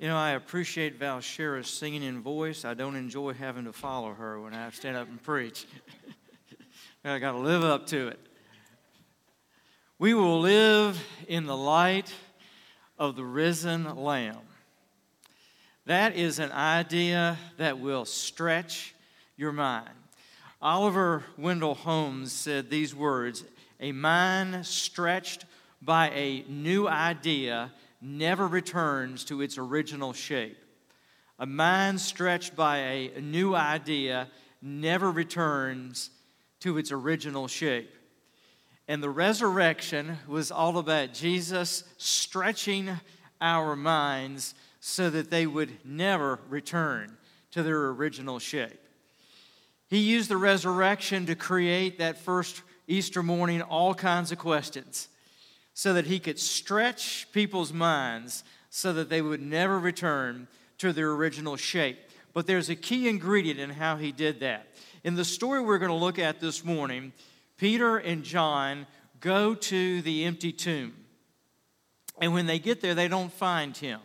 You know, I appreciate Val Shera's singing in voice. I don't enjoy having to follow her when I stand up and preach. I got to live up to it. We will live in the light of the risen Lamb. That is an idea that will stretch your mind. Oliver Wendell Holmes said these words A mind stretched by a new idea never returns to its original shape. A mind stretched by a new idea never returns to its original shape. And the resurrection was all about Jesus stretching our minds so that they would never return to their original shape. He used the resurrection to create that first Easter morning all kinds of questions so that he could stretch people's minds so that they would never return to their original shape. But there's a key ingredient in how he did that. In the story we're going to look at this morning, Peter and John go to the empty tomb. And when they get there, they don't find him.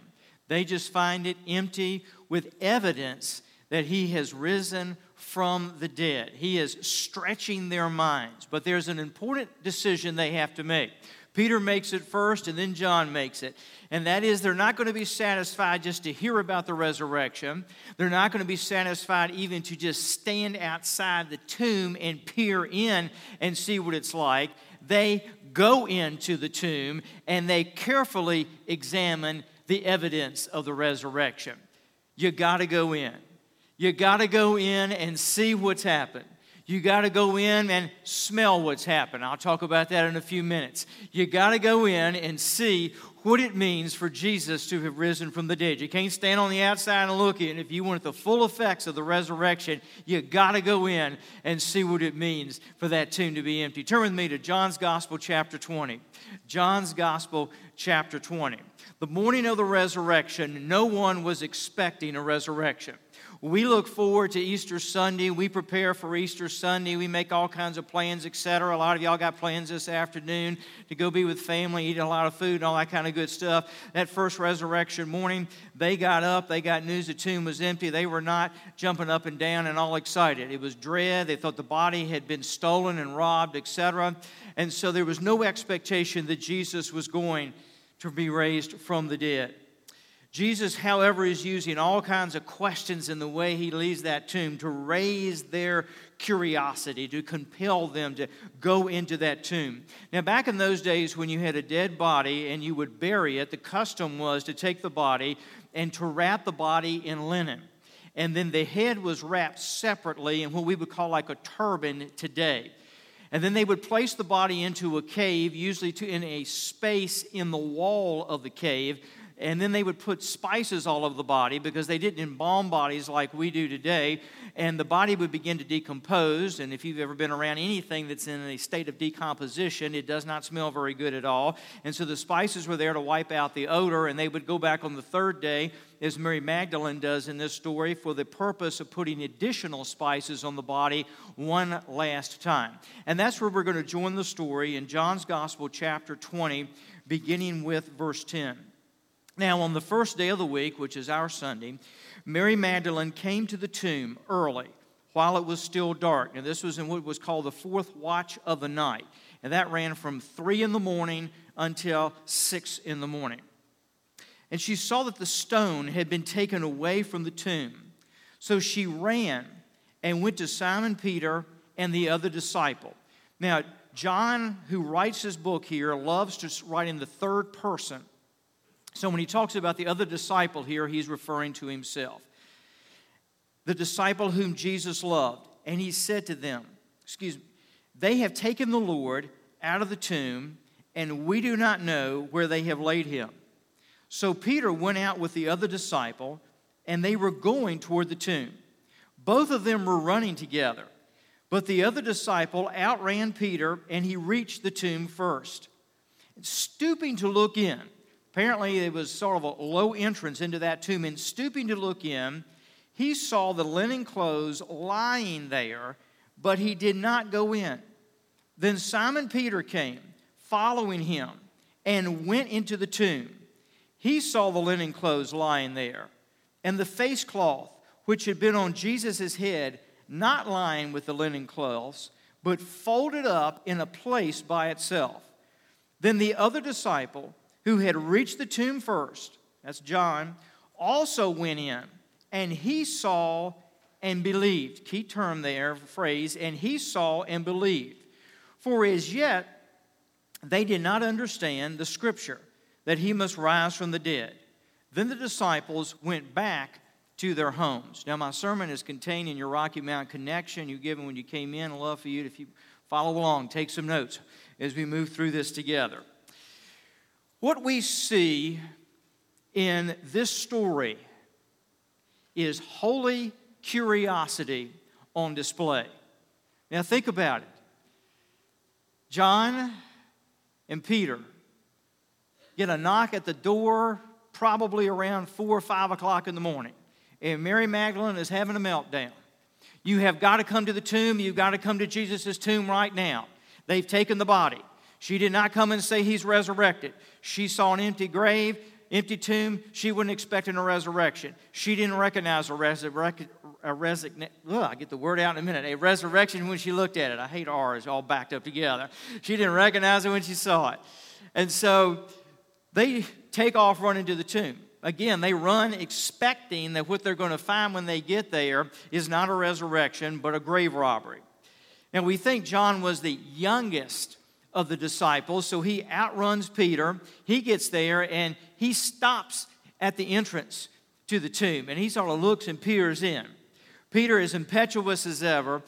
They just find it empty with evidence that he has risen from the dead. He is stretching their minds. But there's an important decision they have to make. Peter makes it first, and then John makes it. And that is, they're not going to be satisfied just to hear about the resurrection. They're not going to be satisfied even to just stand outside the tomb and peer in and see what it's like. They go into the tomb and they carefully examine the evidence of the resurrection. You got to go in. You got to go in and see what's happened. You got to go in and smell what's happened. I'll talk about that in a few minutes. You got to go in and see what it means for Jesus to have risen from the dead. You can't stand on the outside and look in. If you want the full effects of the resurrection, you got to go in and see what it means for that tomb to be empty. Turn with me to John's Gospel, chapter 20. John's Gospel, chapter 20. The morning of the resurrection, no one was expecting a resurrection. We look forward to Easter Sunday. We prepare for Easter Sunday. We make all kinds of plans, etc. A lot of y'all got plans this afternoon to go be with family, eat a lot of food, and all that kind of good stuff. That first resurrection morning, they got up. They got news the tomb was empty. They were not jumping up and down and all excited. It was dread. They thought the body had been stolen and robbed, etc. And so there was no expectation that Jesus was going to be raised from the dead. Jesus, however, is using all kinds of questions in the way he leaves that tomb to raise their curiosity, to compel them to go into that tomb. Now, back in those days when you had a dead body and you would bury it, the custom was to take the body and to wrap the body in linen. And then the head was wrapped separately in what we would call like a turban today. And then they would place the body into a cave, usually to, in a space in the wall of the cave, and then they would put spices all over the body because they didn't embalm bodies like we do today. And the body would begin to decompose. And if you've ever been around anything that's in a state of decomposition it does not smell very good at all. And so the spices were there to wipe out the odor. And they would go back on the third day as mary magdalene does in this story for the purpose of putting additional spices on the body one last time. And that's where we're going to join the story in john's gospel chapter 20 beginning with verse 10 now, on the first day of the week, which is our Sunday, Mary Magdalene came to the tomb early while it was still dark. Now, this was in what was called the fourth watch of the night, and that ran from three in the morning until six in the morning. And she saw that the stone had been taken away from the tomb. So she ran and went to Simon Peter and the other disciple. Now, John, who writes his book here, loves to write in the third person. So when he talks about the other disciple here, he's referring to himself. The disciple whom Jesus loved. And he said to them, Excuse me, they have taken the Lord out of the tomb, and we do not know where they have laid him. So Peter went out with the other disciple, and they were going toward the tomb. Both of them were running together. But the other disciple outran Peter, and he reached the tomb first. Stooping to look in, Apparently, it was sort of a low entrance into that tomb, and stooping to look in, he saw the linen clothes lying there, but he did not go in. Then Simon Peter came, following him, and went into the tomb. he saw the linen clothes lying there, and the face cloth which had been on Jesus' head, not lying with the linen cloths, but folded up in a place by itself. Then the other disciple, who had reached the tomb first, that's John, also went in, and he saw and believed. Key term there, phrase, and he saw and believed. For as yet they did not understand the scripture that he must rise from the dead. Then the disciples went back to their homes. Now, my sermon is contained in your Rocky Mount connection you given when you came in. I'd love for you, if you follow along, take some notes as we move through this together. What we see in this story is holy curiosity on display. Now, think about it. John and Peter get a knock at the door probably around four or five o'clock in the morning, and Mary Magdalene is having a meltdown. You have got to come to the tomb. You've got to come to Jesus' tomb right now. They've taken the body. She did not come and say he's resurrected. She saw an empty grave, empty tomb. She wasn't expecting a resurrection. She didn't recognize a resurrection. A resign- I get the word out in a minute. A resurrection when she looked at it. I hate R's all backed up together. She didn't recognize it when she saw it. And so they take off running to the tomb. Again, they run expecting that what they're going to find when they get there is not a resurrection, but a grave robbery. Now, we think John was the youngest of the disciples. So he outruns Peter. He gets there and he stops at the entrance to the tomb and he sort of looks and peers in. Peter is impetuous as ever,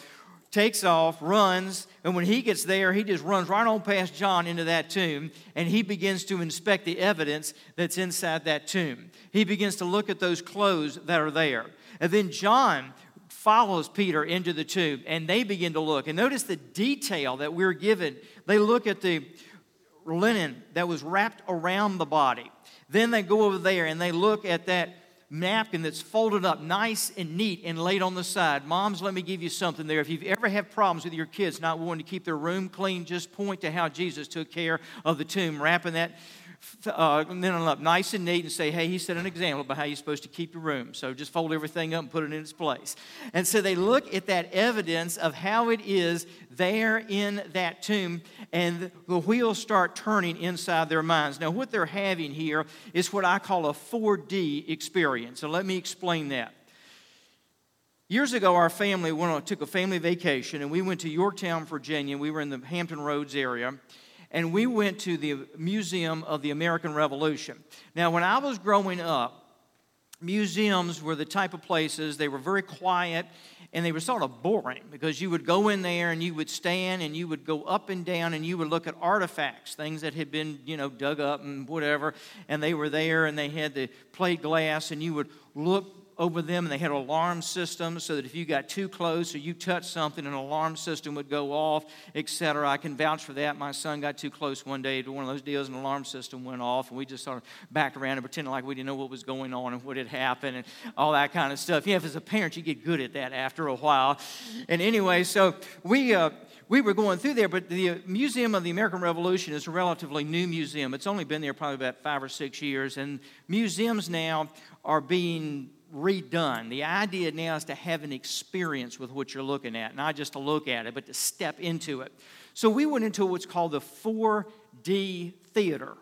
takes off, runs, and when he gets there, he just runs right on past John into that tomb and he begins to inspect the evidence that's inside that tomb. He begins to look at those clothes that are there. And then John follows Peter into the tomb and they begin to look. And notice the detail that we're given. They look at the linen that was wrapped around the body. Then they go over there and they look at that napkin that's folded up nice and neat and laid on the side. Moms, let me give you something there. If you've ever had problems with your kids not wanting to keep their room clean, just point to how Jesus took care of the tomb, wrapping that uh, up nice and neat and say, hey, he set an example about how you're supposed to keep your room. So just fold everything up and put it in its place. And so they look at that evidence of how it is there in that tomb, and the wheels start turning inside their minds. Now, what they're having here is what I call a 4D experience. So let me explain that. Years ago, our family went on, took a family vacation, and we went to Yorktown, Virginia. We were in the Hampton Roads area and we went to the Museum of the American Revolution. Now, when I was growing up, museums were the type of places, they were very quiet and they were sort of boring because you would go in there and you would stand and you would go up and down and you would look at artifacts, things that had been, you know, dug up and whatever, and they were there and they had the plate glass and you would look over them and they had alarm systems so that if you got too close or you touched something an alarm system would go off etc i can vouch for that. My son got too close one day to one of those deals and an alarm system went off and we just sort of backed around and pretended like we didn't know what was going on and what had happened and all that kind of stuff. Yeah as a parent you get good at that after a while. And anyway so we uh, we were going through there, but the Museum of the American Revolution is a relatively new museum. It's only been there probably about five or six years, and museums now are being redone. The idea now is to have an experience with what you're looking at, not just to look at it, but to step into it. So we went into what's called the 4D theater.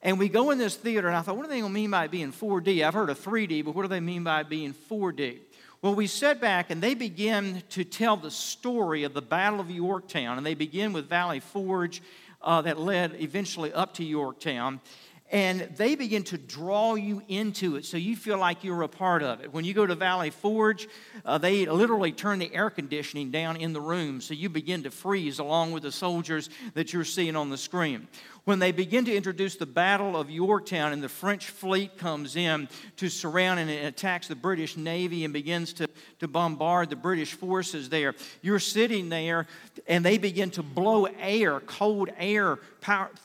And we go in this theater, and I thought, what do they mean by being 4D? I've heard of 3D, but what do they mean by being 4D? Well, we sat back and they begin to tell the story of the Battle of Yorktown, and they begin with Valley Forge uh, that led eventually up to Yorktown and they begin to draw you into it so you feel like you're a part of it. When you go to Valley Forge, uh, they literally turn the air conditioning down in the room so you begin to freeze along with the soldiers that you're seeing on the screen. When they begin to introduce the Battle of Yorktown and the French fleet comes in to surround and attacks the British Navy and begins to, to bombard the British forces there, you're sitting there and they begin to blow air, cold air,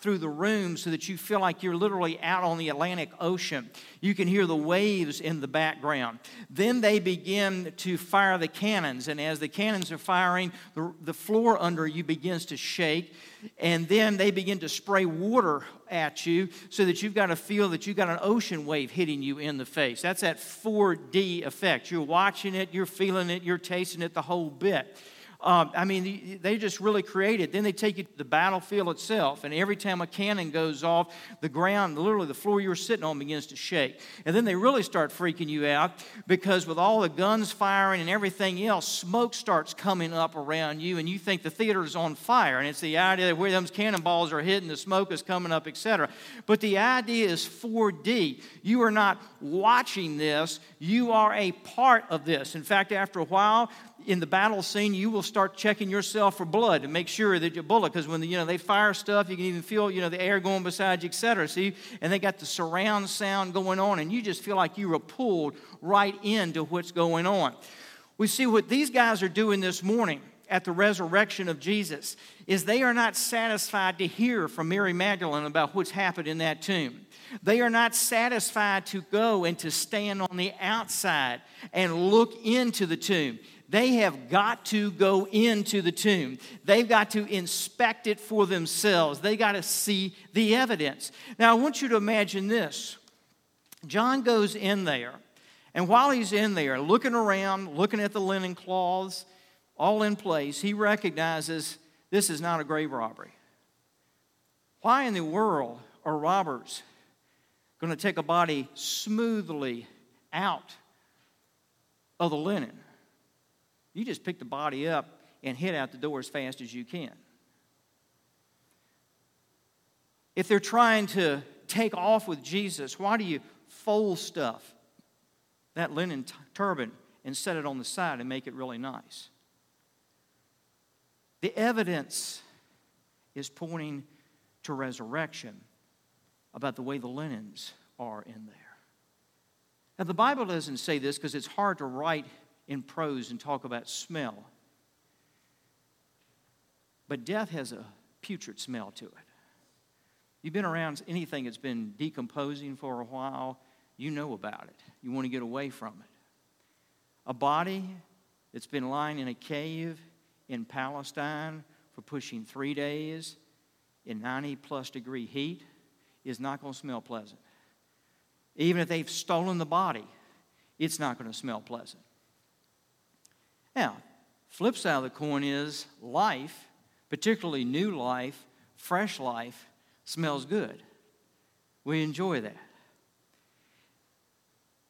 through the room so that you feel like you're literally out on the Atlantic Ocean. You can hear the waves in the background. Then they begin to fire the cannons, and as the cannons are firing, the, the floor under you begins to shake. And then they begin to spray water at you so that you've got to feel that you've got an ocean wave hitting you in the face. That's that 4D effect. You're watching it, you're feeling it, you're tasting it the whole bit. Um, I mean, they just really created. Then they take you to the battlefield itself, and every time a cannon goes off, the ground, literally the floor you're sitting on, begins to shake. And then they really start freaking you out because with all the guns firing and everything else, smoke starts coming up around you, and you think the theater is on fire. And it's the idea that where those cannonballs are hitting, the smoke is coming up, etc. But the idea is 4D. You are not watching this, you are a part of this. In fact, after a while, in the battle scene, you will start checking yourself for blood to make sure that your bullet, because when the, you know they fire stuff, you can even feel you know the air going beside you, etc. See, and they got the surround sound going on, and you just feel like you were pulled right into what's going on. We see what these guys are doing this morning at the resurrection of Jesus is they are not satisfied to hear from Mary Magdalene about what's happened in that tomb. They are not satisfied to go and to stand on the outside and look into the tomb. They have got to go into the tomb. They've got to inspect it for themselves. They got to see the evidence. Now, I want you to imagine this John goes in there, and while he's in there, looking around, looking at the linen cloths, all in place, he recognizes this is not a grave robbery. Why in the world are robbers going to take a body smoothly out of the linen? You just pick the body up and head out the door as fast as you can. If they're trying to take off with Jesus, why do you fold stuff, that linen t- turban, and set it on the side and make it really nice? The evidence is pointing to resurrection about the way the linens are in there. Now, the Bible doesn't say this because it's hard to write in prose and talk about smell. But death has a putrid smell to it. You've been around anything that's been decomposing for a while, you know about it. You want to get away from it. A body that's been lying in a cave in Palestine for pushing three days in 90 plus degree heat is not going to smell pleasant. Even if they've stolen the body, it's not going to smell pleasant. Now, flip side of the coin is life, particularly new life, fresh life, smells good. We enjoy that.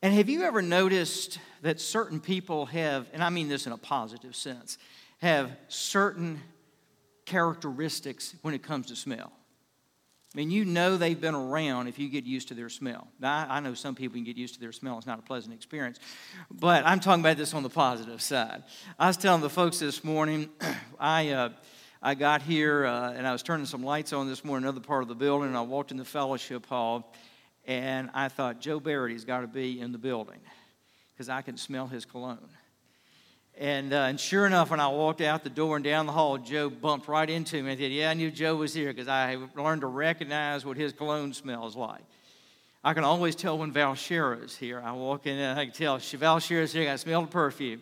And have you ever noticed that certain people have, and I mean this in a positive sense, have certain characteristics when it comes to smell? I mean, you know they've been around if you get used to their smell. Now, I know some people can get used to their smell. It's not a pleasant experience. But I'm talking about this on the positive side. I was telling the folks this morning, I, uh, I got here uh, and I was turning some lights on this morning, another part of the building, and I walked in the fellowship hall, and I thought, Joe Barrett's got to be in the building because I can smell his cologne. And, uh, and sure enough, when I walked out the door and down the hall, Joe bumped right into me and said, Yeah, I knew Joe was here because I learned to recognize what his cologne smells like. I can always tell when Val Shera is here. I walk in and I can tell Val Shera is here. I smell the perfume.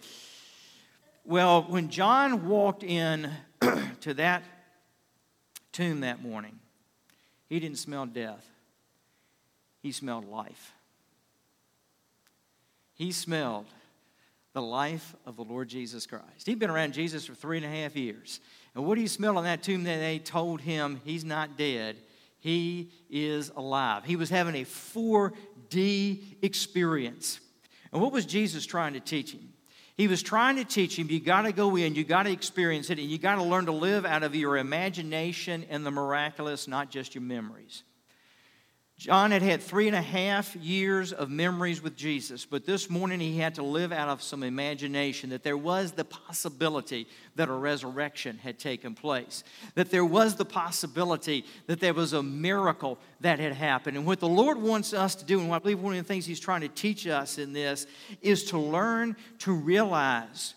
Well, when John walked in to that tomb that morning, he didn't smell death, he smelled life. He smelled the life of the Lord Jesus Christ. He'd been around Jesus for three and a half years. And what do you smell on that tomb that they told him he's not dead? He is alive. He was having a 4D experience. And what was Jesus trying to teach him? He was trying to teach him you got to go in, you got to experience it, and you got to learn to live out of your imagination and the miraculous, not just your memories. John had had three and a half years of memories with Jesus, but this morning he had to live out of some imagination that there was the possibility that a resurrection had taken place, that there was the possibility that there was a miracle that had happened. And what the Lord wants us to do, and I believe one of the things he's trying to teach us in this, is to learn to realize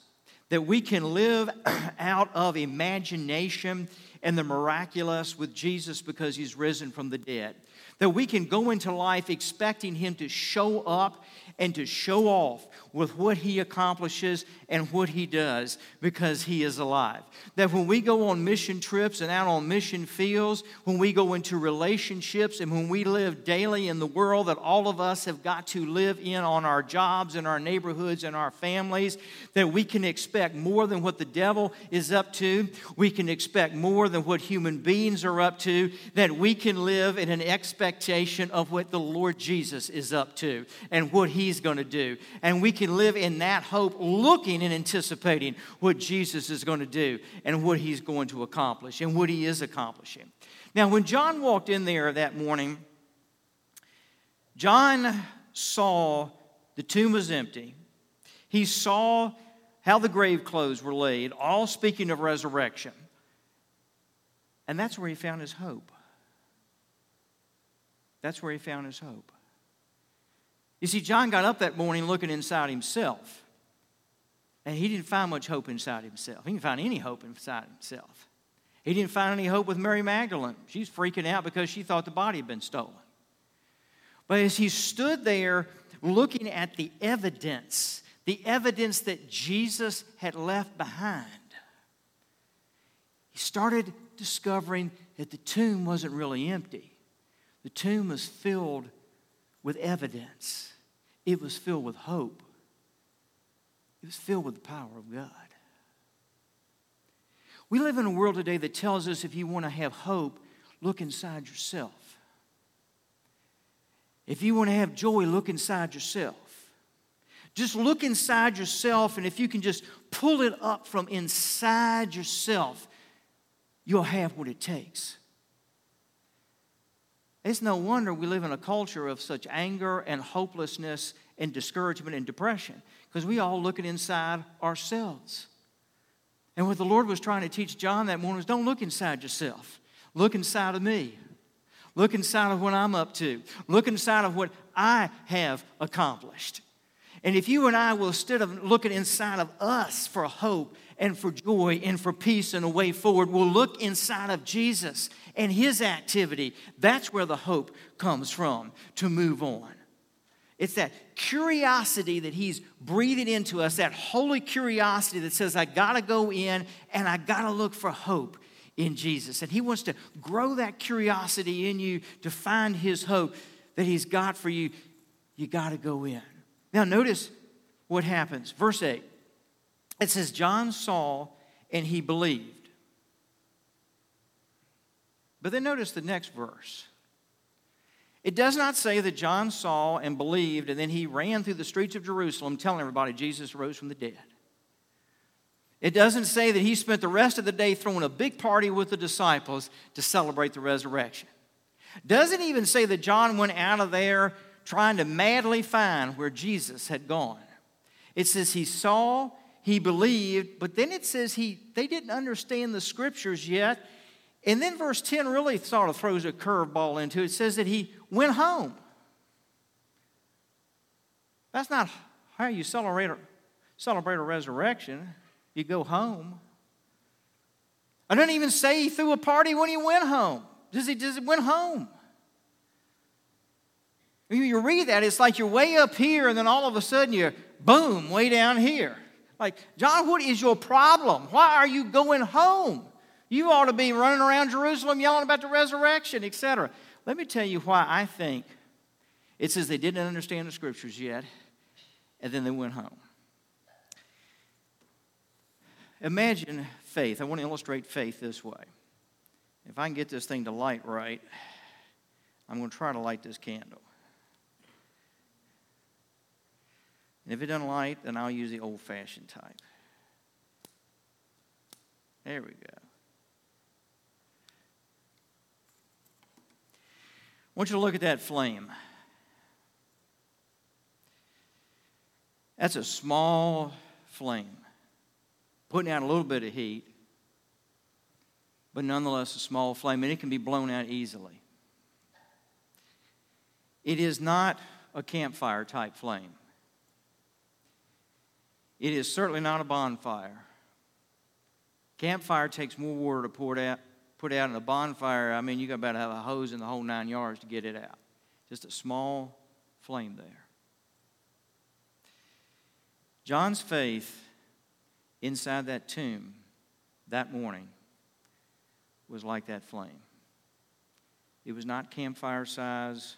that we can live out of imagination and the miraculous with Jesus because he's risen from the dead. That we can go into life expecting Him to show up and to show off with what he accomplishes and what he does because he is alive. That when we go on mission trips and out on mission fields, when we go into relationships and when we live daily in the world that all of us have got to live in on our jobs and our neighborhoods and our families, that we can expect more than what the devil is up to. We can expect more than what human beings are up to. That we can live in an expectation of what the Lord Jesus is up to and what he's going to do. And we can can live in that hope, looking and anticipating what Jesus is going to do and what he's going to accomplish and what he is accomplishing. Now, when John walked in there that morning, John saw the tomb was empty. He saw how the grave clothes were laid, all speaking of resurrection. And that's where he found his hope. That's where he found his hope. You see, John got up that morning looking inside himself, and he didn't find much hope inside himself. He didn't find any hope inside himself. He didn't find any hope with Mary Magdalene. She's freaking out because she thought the body had been stolen. But as he stood there looking at the evidence, the evidence that Jesus had left behind, he started discovering that the tomb wasn't really empty. The tomb was filled with evidence it was filled with hope. It was filled with the power of God. We live in a world today that tells us if you want to have hope, look inside yourself. If you want to have joy, look inside yourself. Just look inside yourself, and if you can just pull it up from inside yourself, you'll have what it takes. It's no wonder we live in a culture of such anger and hopelessness and discouragement and depression because we all look inside ourselves. And what the Lord was trying to teach John that morning was don't look inside yourself, look inside of me. Look inside of what I'm up to. Look inside of what I have accomplished. And if you and I will, instead of looking inside of us for hope and for joy and for peace and a way forward, we'll look inside of Jesus and his activity. That's where the hope comes from to move on. It's that curiosity that he's breathing into us, that holy curiosity that says, I gotta go in and I gotta look for hope in Jesus. And he wants to grow that curiosity in you to find his hope that he's got for you. You gotta go in. Now, notice what happens. Verse 8 it says, John saw and he believed. But then notice the next verse. It does not say that John saw and believed, and then he ran through the streets of Jerusalem telling everybody Jesus rose from the dead. It doesn't say that he spent the rest of the day throwing a big party with the disciples to celebrate the resurrection. Doesn't even say that John went out of there trying to madly find where Jesus had gone. It says he saw, he believed, but then it says he they didn't understand the scriptures yet and then verse 10 really sort of throws a curveball into it. It says that he went home. That's not how you celebrate a, celebrate a resurrection. You go home. I don't even say he threw a party when he went home. Does he just went home? You read that, it's like you're way up here, and then all of a sudden you're boom, way down here. Like, John, what is your problem? Why are you going home? You ought to be running around Jerusalem yelling about the resurrection, etc. Let me tell you why I think it says they didn't understand the scriptures yet, and then they went home. Imagine faith. I want to illustrate faith this way. If I can get this thing to light right, I'm going to try to light this candle. And if it doesn't light, then I'll use the old fashioned type. There we go. I want you to look at that flame. That's a small flame, putting out a little bit of heat, but nonetheless a small flame, and it can be blown out easily. It is not a campfire type flame. It is certainly not a bonfire. Campfire takes more water to put out, put out in a bonfire, I mean, you got about to have a hose in the whole nine yards to get it out. Just a small flame there. John's faith inside that tomb that morning was like that flame. It was not campfire size.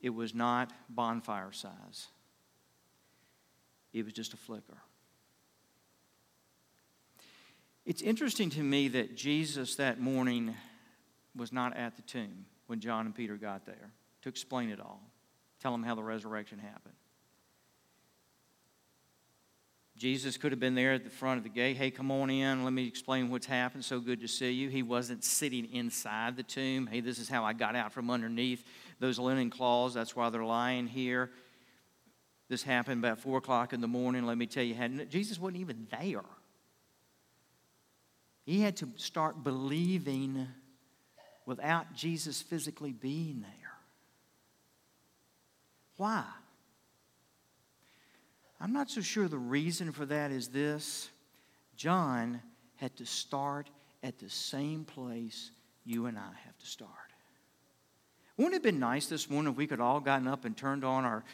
It was not bonfire size. It was just a flicker. It's interesting to me that Jesus that morning was not at the tomb when John and Peter got there to explain it all, tell them how the resurrection happened. Jesus could have been there at the front of the gate. Hey, come on in. Let me explain what's happened. So good to see you. He wasn't sitting inside the tomb. Hey, this is how I got out from underneath those linen cloths. That's why they're lying here. This happened about 4 o'clock in the morning. Let me tell you, Jesus wasn't even there. He had to start believing without Jesus physically being there. Why? I'm not so sure the reason for that is this John had to start at the same place you and I have to start. Wouldn't it have been nice this morning if we could all gotten up and turned on our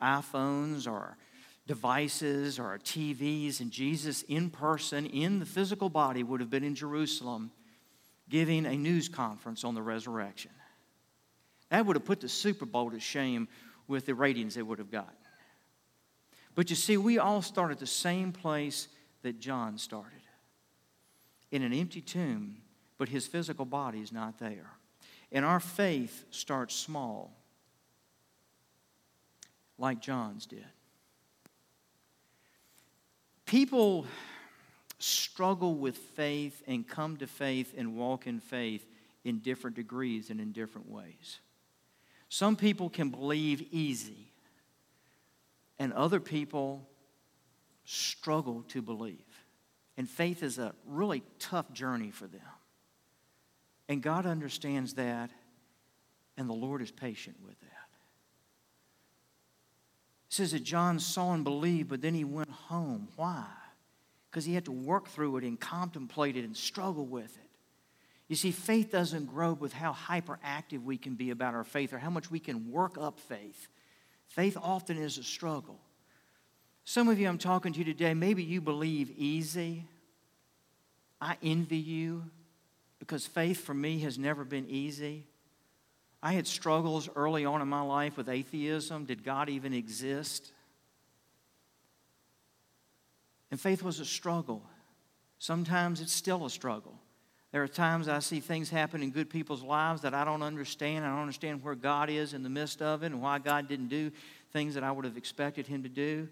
iPhones or our devices or our TVs and Jesus in person, in the physical body, would have been in Jerusalem giving a news conference on the resurrection? That would have put the Super Bowl to shame with the ratings they would have gotten. But you see, we all start at the same place that John started in an empty tomb, but his physical body is not there. And our faith starts small, like John's did. People struggle with faith and come to faith and walk in faith in different degrees and in different ways. Some people can believe easy and other people struggle to believe. And faith is a really tough journey for them. And God understands that, and the Lord is patient with that. It says that John saw and believed, but then he went home. Why? Because he had to work through it and contemplate it and struggle with it. You see, faith doesn't grow with how hyperactive we can be about our faith or how much we can work up faith. Faith often is a struggle. Some of you I'm talking to today, maybe you believe easy. I envy you because faith for me has never been easy. I had struggles early on in my life with atheism. Did God even exist? And faith was a struggle. Sometimes it's still a struggle. There are times I see things happen in good people's lives that I don't understand. I don't understand where God is in the midst of it and why God didn't do things that I would have expected Him to do.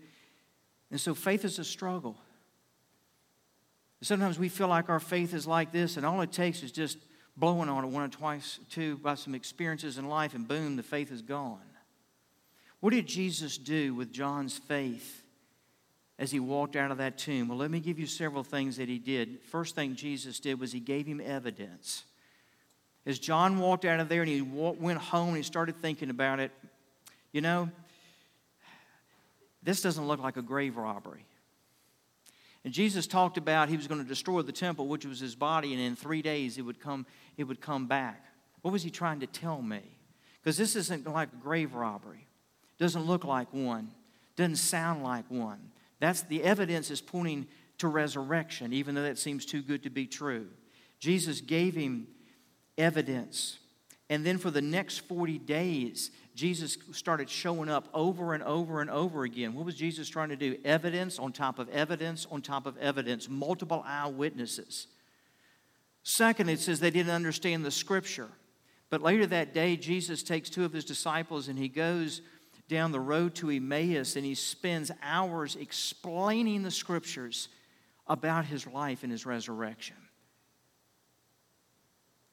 And so faith is a struggle. Sometimes we feel like our faith is like this, and all it takes is just blowing on it one or twice, two, by some experiences in life, and boom, the faith is gone. What did Jesus do with John's faith? as he walked out of that tomb? Well, let me give you several things that he did. First thing Jesus did was he gave him evidence. As John walked out of there and he went home and he started thinking about it, you know, this doesn't look like a grave robbery. And Jesus talked about he was going to destroy the temple, which was his body, and in three days it would come, it would come back. What was he trying to tell me? Because this isn't like a grave robbery. Doesn't look like one. Doesn't sound like one. That's the evidence is pointing to resurrection, even though that seems too good to be true. Jesus gave him evidence. And then for the next 40 days, Jesus started showing up over and over and over again. What was Jesus trying to do? Evidence on top of evidence on top of evidence, multiple eyewitnesses. Second, it says they didn't understand the scripture. But later that day, Jesus takes two of his disciples and he goes down the road to Emmaus and he spends hours explaining the scriptures about his life and his resurrection.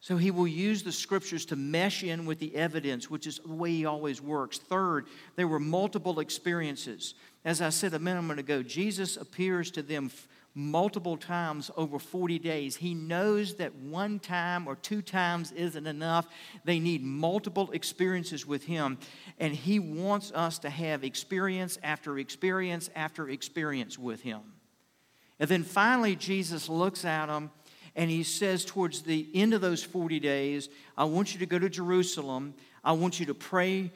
So he will use the scriptures to mesh in with the evidence, which is the way he always works. Third, there were multiple experiences. As I said a minute ago, Jesus appears to them multiple times over 40 days. He knows that one time or two times isn't enough. They need multiple experiences with Him. And He wants us to have experience after experience after experience with Him. And then finally, Jesus looks at them and he says, towards the end of those 40 days, I want you to go to Jerusalem. I want you to pray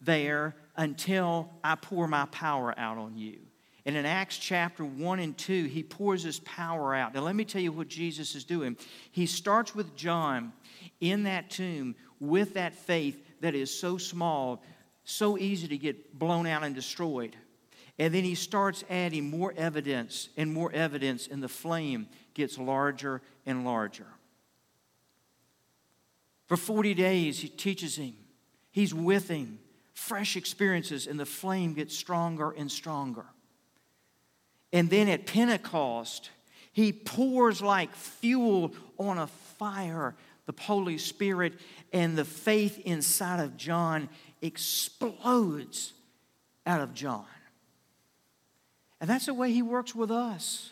there until I pour my power out on you. And in Acts chapter 1 and 2, he pours his power out. Now, let me tell you what Jesus is doing. He starts with John in that tomb with that faith that is so small, so easy to get blown out and destroyed. And then he starts adding more evidence and more evidence, and the flame gets larger and larger. For 40 days, he teaches him, he's with him, fresh experiences, and the flame gets stronger and stronger. And then at Pentecost, he pours like fuel on a fire the Holy Spirit, and the faith inside of John explodes out of John. And that's the way he works with us.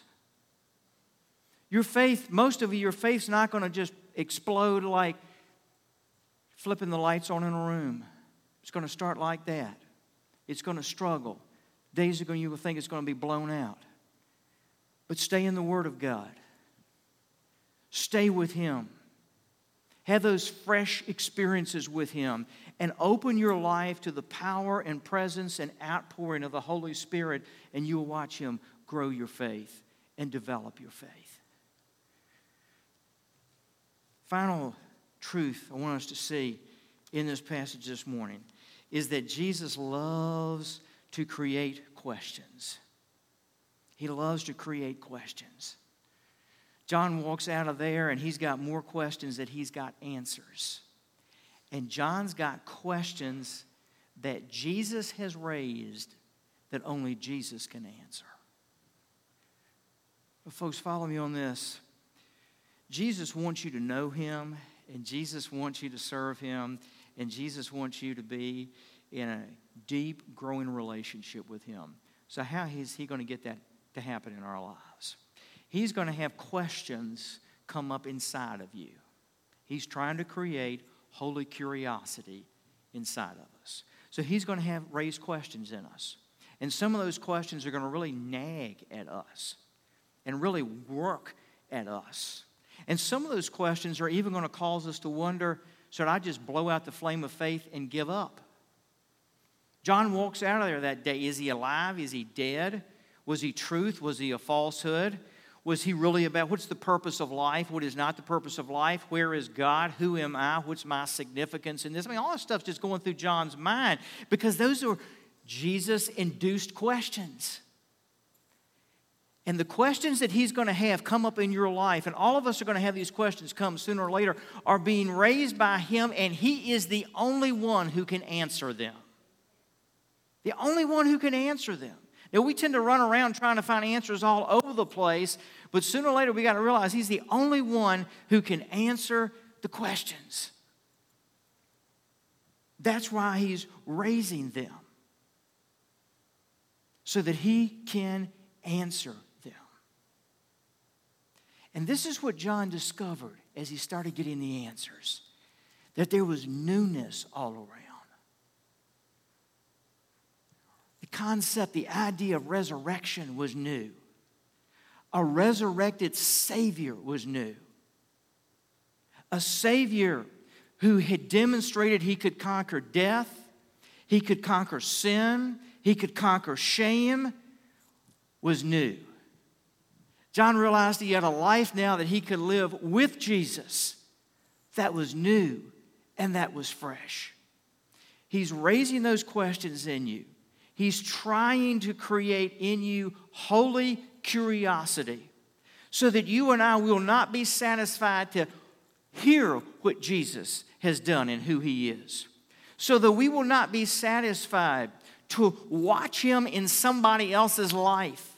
Your faith, most of you, your faith's not going to just explode like flipping the lights on in a room. It's going to start like that. It's going to struggle. Days ago, you will think it's going to be blown out. But stay in the Word of God. Stay with Him. Have those fresh experiences with Him and open your life to the power and presence and outpouring of the Holy Spirit, and you'll watch Him grow your faith and develop your faith. Final truth I want us to see in this passage this morning is that Jesus loves to create questions. He loves to create questions. John walks out of there and he's got more questions that he's got answers. And John's got questions that Jesus has raised that only Jesus can answer. But folks, follow me on this. Jesus wants you to know him, and Jesus wants you to serve him, and Jesus wants you to be in a deep, growing relationship with him. So, how is he going to get that to happen in our lives? He's going to have questions come up inside of you. He's trying to create holy curiosity inside of us. So, he's going to have raised questions in us. And some of those questions are going to really nag at us and really work at us. And some of those questions are even going to cause us to wonder should I just blow out the flame of faith and give up? John walks out of there that day. Is he alive? Is he dead? Was he truth? Was he a falsehood? Was he really about what's the purpose of life? What is not the purpose of life? Where is God? Who am I? What's my significance in this? I mean, all this stuff's just going through John's mind because those are Jesus induced questions. And the questions that he's going to have come up in your life, and all of us are going to have these questions come sooner or later, are being raised by him, and he is the only one who can answer them. The only one who can answer them. Now, we tend to run around trying to find answers all over the place, but sooner or later we got to realize he's the only one who can answer the questions. That's why he's raising them, so that he can answer and this is what John discovered as he started getting the answers that there was newness all around. The concept, the idea of resurrection was new. A resurrected Savior was new. A Savior who had demonstrated he could conquer death, he could conquer sin, he could conquer shame, was new. John realized he had a life now that he could live with Jesus that was new and that was fresh. He's raising those questions in you. He's trying to create in you holy curiosity so that you and I will not be satisfied to hear what Jesus has done and who he is. So that we will not be satisfied to watch him in somebody else's life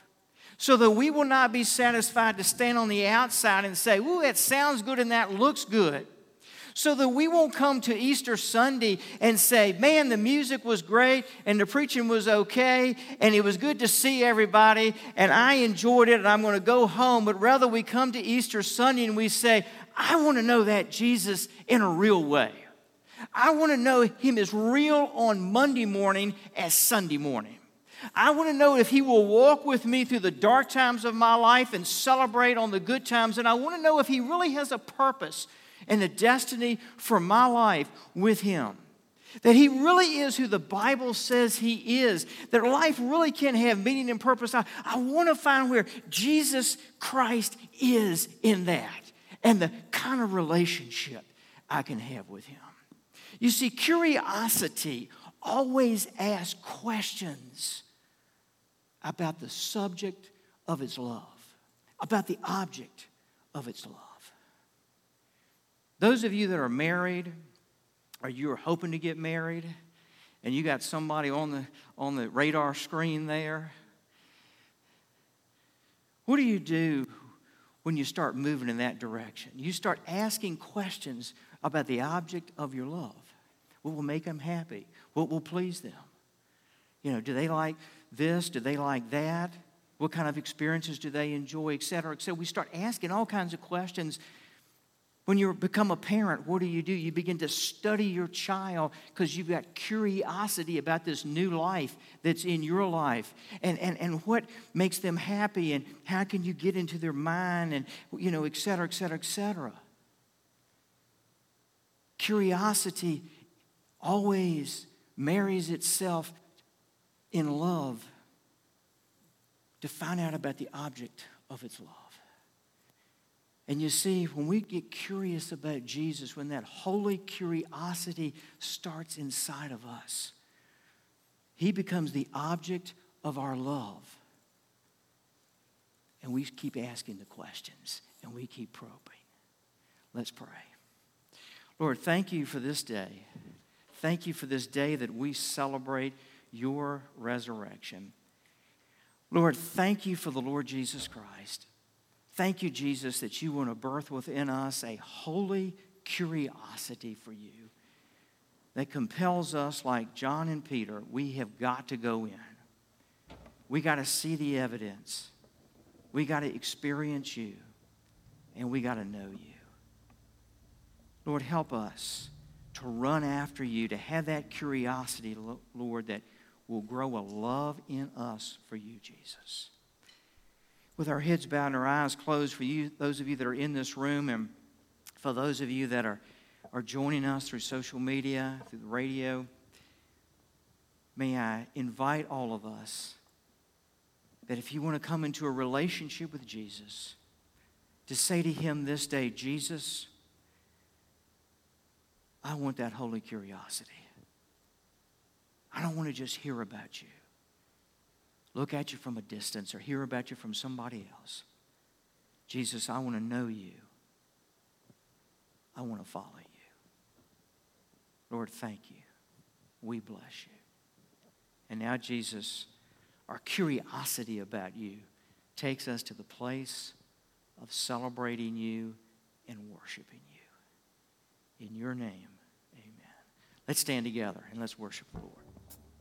so that we will not be satisfied to stand on the outside and say, Ooh, that sounds good and that looks good. So that we won't come to Easter Sunday and say, Man, the music was great and the preaching was okay and it was good to see everybody and I enjoyed it and I'm going to go home. But rather, we come to Easter Sunday and we say, I want to know that Jesus in a real way. I want to know him as real on Monday morning as Sunday morning. I want to know if He will walk with me through the dark times of my life and celebrate on the good times. And I want to know if He really has a purpose and a destiny for my life with Him. That He really is who the Bible says He is. That life really can have meaning and purpose. I, I want to find where Jesus Christ is in that and the kind of relationship I can have with Him. You see, curiosity always asks questions about the subject of its love, about the object of its love. Those of you that are married, or you are hoping to get married, and you got somebody on the, on the radar screen there, what do you do when you start moving in that direction? You start asking questions about the object of your love. What will make them happy? What will please them? You know, do they like this? Do they like that? What kind of experiences do they enjoy, et cetera, et cetera? We start asking all kinds of questions. When you become a parent, what do you do? You begin to study your child because you've got curiosity about this new life that's in your life and, and, and what makes them happy and how can you get into their mind and, you know, et cetera, et cetera, et cetera. Curiosity always marries itself in love to find out about the object of its love. And you see, when we get curious about Jesus, when that holy curiosity starts inside of us, he becomes the object of our love. And we keep asking the questions and we keep probing. Let's pray. Lord, thank you for this day. Thank you for this day that we celebrate your resurrection. Lord, thank you for the Lord Jesus Christ. Thank you, Jesus, that you want to birth within us a holy curiosity for you that compels us, like John and Peter, we have got to go in. We got to see the evidence. We got to experience you. And we got to know you. Lord, help us to run after you, to have that curiosity, Lord, that will grow a love in us for you, Jesus. With our heads bowed and our eyes closed, for you, those of you that are in this room, and for those of you that are, are joining us through social media, through the radio, may I invite all of us that if you want to come into a relationship with Jesus, to say to him this day, Jesus, I want that holy curiosity. I don't want to just hear about you, look at you from a distance, or hear about you from somebody else. Jesus, I want to know you. I want to follow you. Lord, thank you. We bless you. And now, Jesus, our curiosity about you takes us to the place of celebrating you and worshiping you. In your name, amen. Let's stand together and let's worship the Lord.